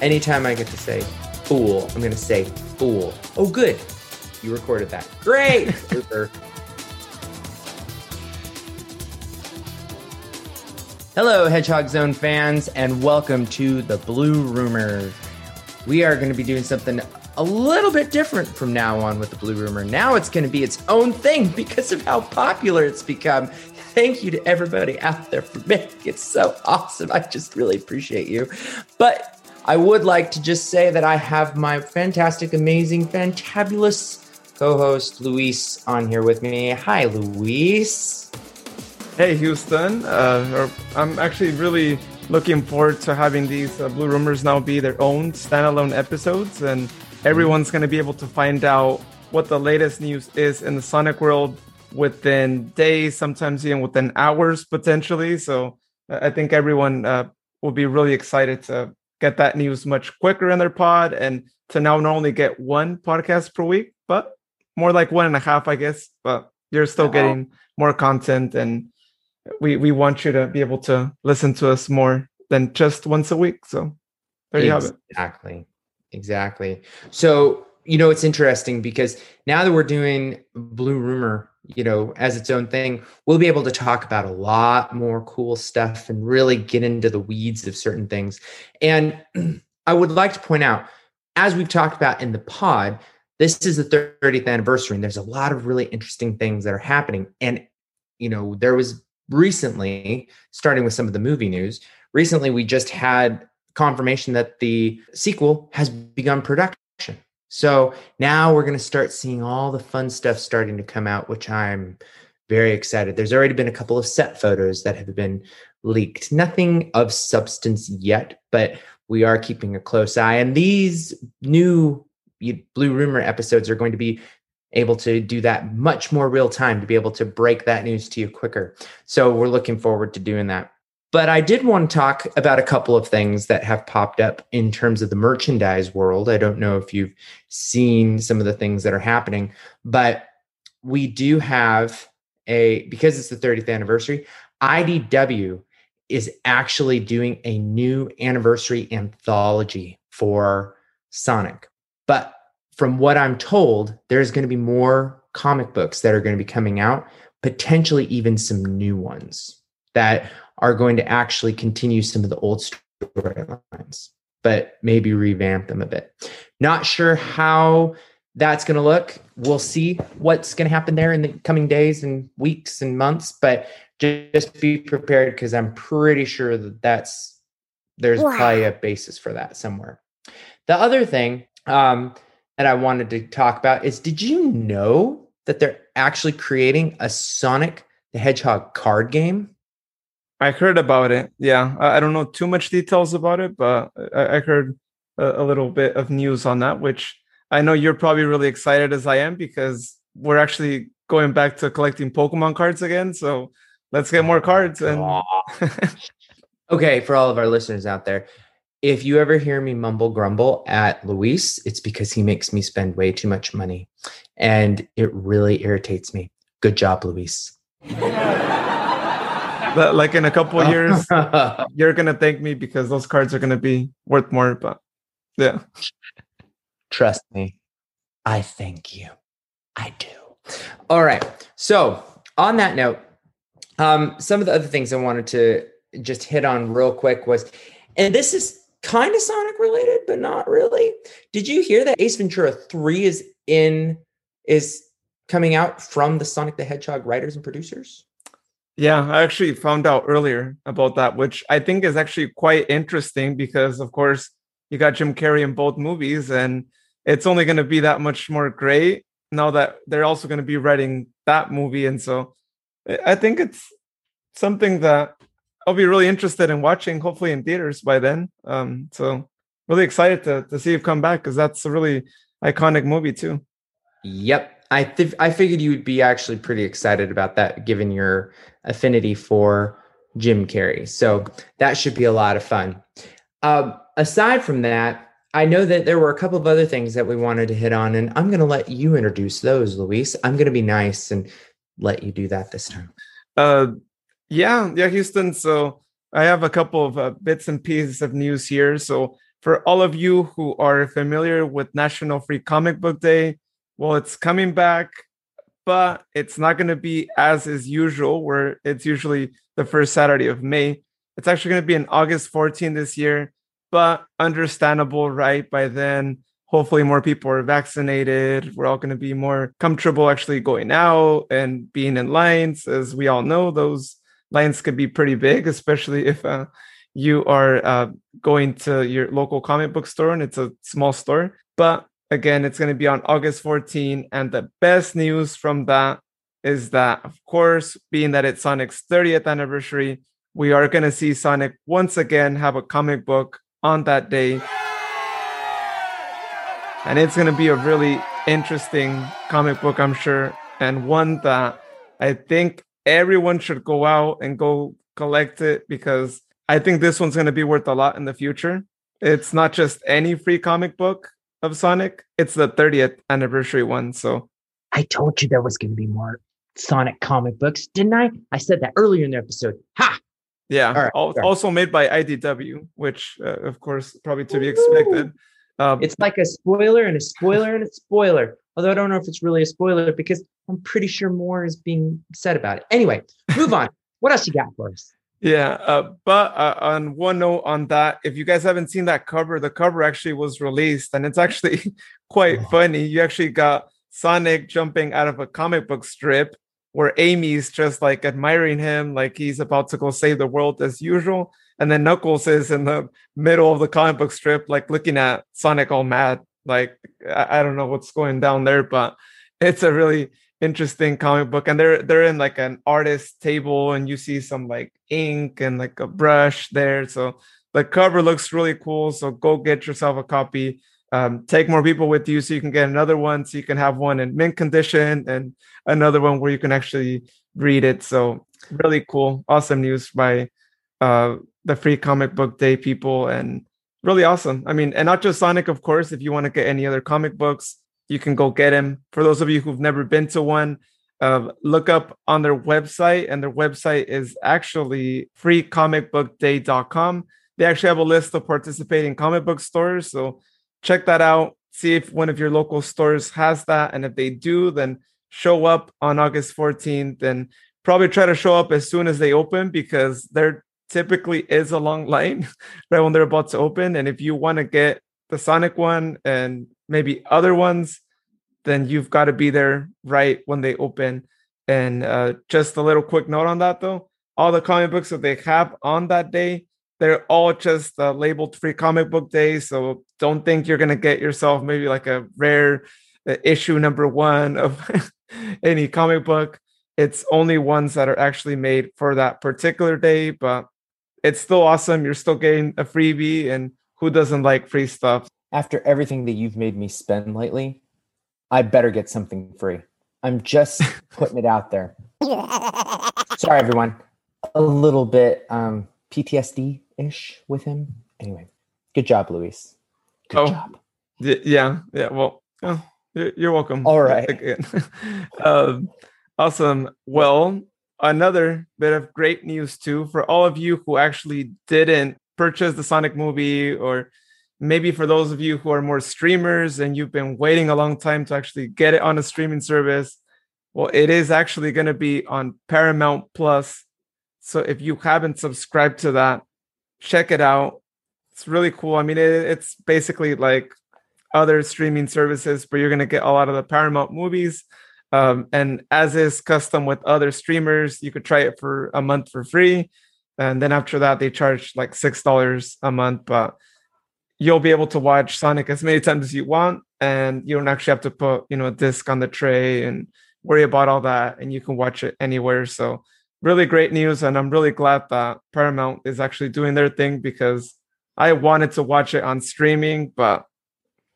anytime I get to say fool, I'm going to say fool. Oh, good. You recorded that. Great. Super. Hello, Hedgehog Zone fans, and welcome to the Blue Rumor. We are going to be doing something a little bit different from now on with the Blue Rumor. Now it's going to be its own thing because of how popular it's become. Thank you to everybody out there for making it so awesome. I just really appreciate you. But I would like to just say that I have my fantastic, amazing, fantabulous co host, Luis, on here with me. Hi, Luis. Hey, Houston. Uh, I'm actually really looking forward to having these uh, Blue Rumors now be their own standalone episodes, and everyone's going to be able to find out what the latest news is in the Sonic world within days, sometimes even within hours potentially. So I think everyone uh, will be really excited to get that news much quicker in their pod and to now not only get one podcast per week, but more like one and a half, I guess. But you're still getting more content and we we want you to be able to listen to us more than just once a week. So there you have it. Exactly. Exactly. So, you know, it's interesting because now that we're doing Blue Rumor, you know, as its own thing, we'll be able to talk about a lot more cool stuff and really get into the weeds of certain things. And I would like to point out, as we've talked about in the pod, this is the 30th anniversary, and there's a lot of really interesting things that are happening. And, you know, there was recently, starting with some of the movie news, recently we just had confirmation that the sequel has begun production. So now we're going to start seeing all the fun stuff starting to come out, which I'm very excited. There's already been a couple of set photos that have been leaked. Nothing of substance yet, but we are keeping a close eye. And these new Blue Rumor episodes are going to be able to do that much more real time to be able to break that news to you quicker. So we're looking forward to doing that. But I did want to talk about a couple of things that have popped up in terms of the merchandise world. I don't know if you've seen some of the things that are happening, but we do have a, because it's the 30th anniversary, IDW is actually doing a new anniversary anthology for Sonic. But from what I'm told, there's going to be more comic books that are going to be coming out, potentially even some new ones that are going to actually continue some of the old storylines, but maybe revamp them a bit. Not sure how that's going to look. We'll see what's going to happen there in the coming days and weeks and months, but just be prepared because I'm pretty sure that that's there's wow. probably a basis for that somewhere. The other thing um, that I wanted to talk about is did you know that they're actually creating a Sonic the Hedgehog card game? I heard about it. Yeah, I don't know too much details about it, but I, heard a, a, little bit of news on that, which I know you're probably really excited as I am because we're actually going back to collecting Pokemon cards again. So let's get more cards. And okay, for all of our listeners out there, if you ever hear me mumble grumble at Luis, it's because he makes me spend way too much money, and it really irritates me. Good job, Luis. but like in a couple of years, you're gonna thank me because those cards are gonna be worth more. But yeah, trust me, I thank you. I do. All right. So on that note, um, some of the other things I wanted to just hit on real quick was, and this is kind of Sonic related, but not really. Did you hear that Ace Ventura 3 is in is coming out from the Sonic the Hedgehog writers and producers? Yeah, I actually found out earlier about that, which I think is actually quite interesting because, of course, you got Jim Carrey in both movies, and it's only going to be that much more great now that they're also going to be writing that movie. And so I think it's something that I'll be really interested in watching, hopefully in theaters by then. Um, so really excited to to see you come back because that's a really iconic movie too. Yep, I th- I figured you would be actually pretty excited about that, given your affinity for Jim Carrey. So that should be a lot of fun. Uh, aside from that, I know that there were a couple of other things that we wanted to hit on, and I'm going to let you introduce those, Luis. I'm going to be nice and let you do that this time. Uh, yeah, yeah, Houston. So I have a couple of uh, bits and pieces of news here. So for all of you who are familiar with National Free Comic Book Day, well, it's coming back, but it's not going to be as is usual, where it's usually the first Saturday of May. It's actually going to be in August 14 this year, but understandable, right? By then, hopefully, more people are vaccinated. We're all going to be more comfortable actually going out and being in lines. As we all know, those lines could be pretty big, especially if uh, you are uh, going to your local comic book store and it's a small store. But again, it's going to be on August 14. And the best news from that is that, of course, being that it's Sonic's 30th anniversary, we are going to see Sonic once again have a comic book on that day. And it's going to be a really interesting comic book, I'm sure, and one that I think everyone should go out and go collect it because I think this one's going to be worth a lot in the future. It's not just any free comic book of Sonic, it's the 30th anniversary one. So I told you there was going to be more Sonic comic books, didn't I? I said that earlier in the episode. Ha! Yeah. Right, also made by IDW, which, uh, of course, probably to be expected. Um, it's like a spoiler and a spoiler and a spoiler. Although I don't know if it's really a spoiler because I'm pretty sure more is being said about it. Anyway, move on. What else you got for us? Yeah, uh, but uh, on one note on that, if you guys haven't seen that cover, the cover actually was released, and it's actually quite oh. funny. You actually got Sonic jumping out of a comic book strip where Amy's just like admiring him, like he's about to go save the world as usual. And then Knuckles is in the middle of the comic book strip, like looking at Sonic all mad. Like, I, I don't know what's going down there, but it's a really interesting comic book. And they're they're in like an artist table, and you see some like ink and like a brush there. So the cover looks really cool. So go get yourself a copy um, take more people with you so you can get another one so you can have one in mint condition and another one where you can actually read it so really cool awesome news by uh, the free comic book day people and really awesome i mean and not just sonic of course if you want to get any other comic books you can go get them for those of you who've never been to one uh, look up on their website and their website is actually freecomicbookday.com they actually have a list of participating comic book stores so check that out. See if one of your local stores has that. And if they do, then show up on August 14th and probably try to show up as soon as they open because there typically is a long line right when they're about to open. And if you want to get the Sonic one and maybe other ones, then you've got to be there right when they open. And uh, just a little quick note on that though all the comic books that they have on that day they're all just uh, labeled free comic book day. So don't think you're going to get yourself maybe like a rare uh, issue number one of any comic book. It's only ones that are actually made for that particular day, but it's still awesome. You're still getting a freebie, and who doesn't like free stuff? After everything that you've made me spend lately, I better get something free. I'm just putting it out there. Sorry, everyone. A little bit um, PTSD ish with him. Anyway, good job, Luis. Good oh, job. Yeah, yeah. Well, oh, you're welcome. All right. um, awesome. Well, another bit of great news too for all of you who actually didn't purchase the Sonic movie, or maybe for those of you who are more streamers and you've been waiting a long time to actually get it on a streaming service. Well, it is actually going to be on Paramount Plus. So if you haven't subscribed to that, check it out. It's really cool. I mean, it, it's basically like other streaming services where you're going to get a lot of the Paramount movies. Um, and as is custom with other streamers, you could try it for a month for free. And then after that, they charge like $6 a month. But you'll be able to watch Sonic as many times as you want. And you don't actually have to put, you know, a disc on the tray and worry about all that. And you can watch it anywhere. So really great news. And I'm really glad that Paramount is actually doing their thing because I wanted to watch it on streaming, but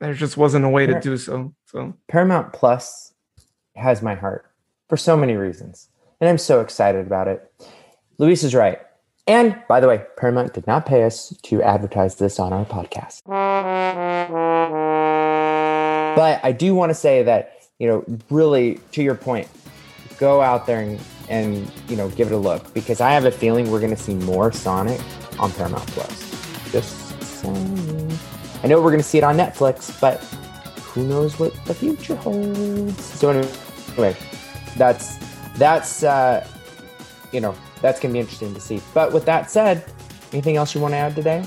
there just wasn't a way to do so. So Paramount Plus has my heart for so many reasons. And I'm so excited about it. Luis is right. And by the way, Paramount did not pay us to advertise this on our podcast. But I do want to say that, you know, really to your point, go out there and and you know give it a look because I have a feeling we're going to see more Sonic on Paramount Plus. Just saying. I know we're going to see it on Netflix, but who knows what the future holds. So anyway, that's that's uh, you know that's going to be interesting to see. But with that said, anything else you want to add today?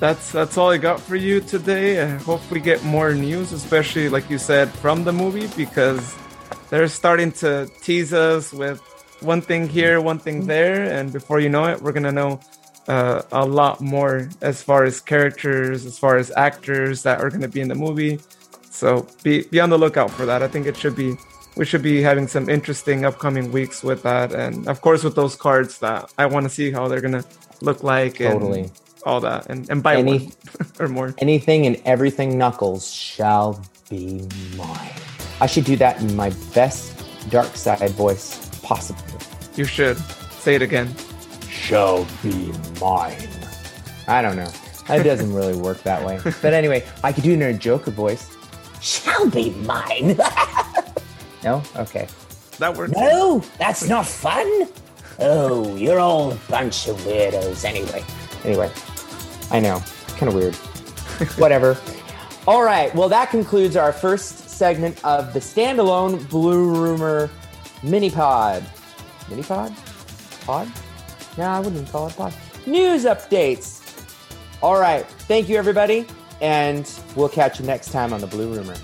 That's that's all I got for you today. I hope we get more news, especially like you said from the movie, because they're starting to tease us with one thing here, one thing there, and before you know it, we're gonna know uh, a lot more as far as characters, as far as actors that are gonna be in the movie. So be be on the lookout for that. I think it should be we should be having some interesting upcoming weeks with that, and of course with those cards that I want to see how they're gonna look like. Totally. And all that, and and buy Any, or more. Anything and everything Knuckles shall be mine. I should do that in my best dark side voice possible. You should say it again. Shall be mine. I don't know. It doesn't really work that way. But anyway, I could do it in a Joker voice. Shall be mine. no? Okay. That works. No, that's not fun. Oh, you're all a bunch of weirdos anyway. Anyway, I know, kind of weird. Whatever. All right. Well, that concludes our first segment of the standalone Blue Rumor mini pod. Mini pod? Pod? No, I wouldn't even call it pod. News updates. All right. Thank you, everybody. And we'll catch you next time on the Blue Rumor.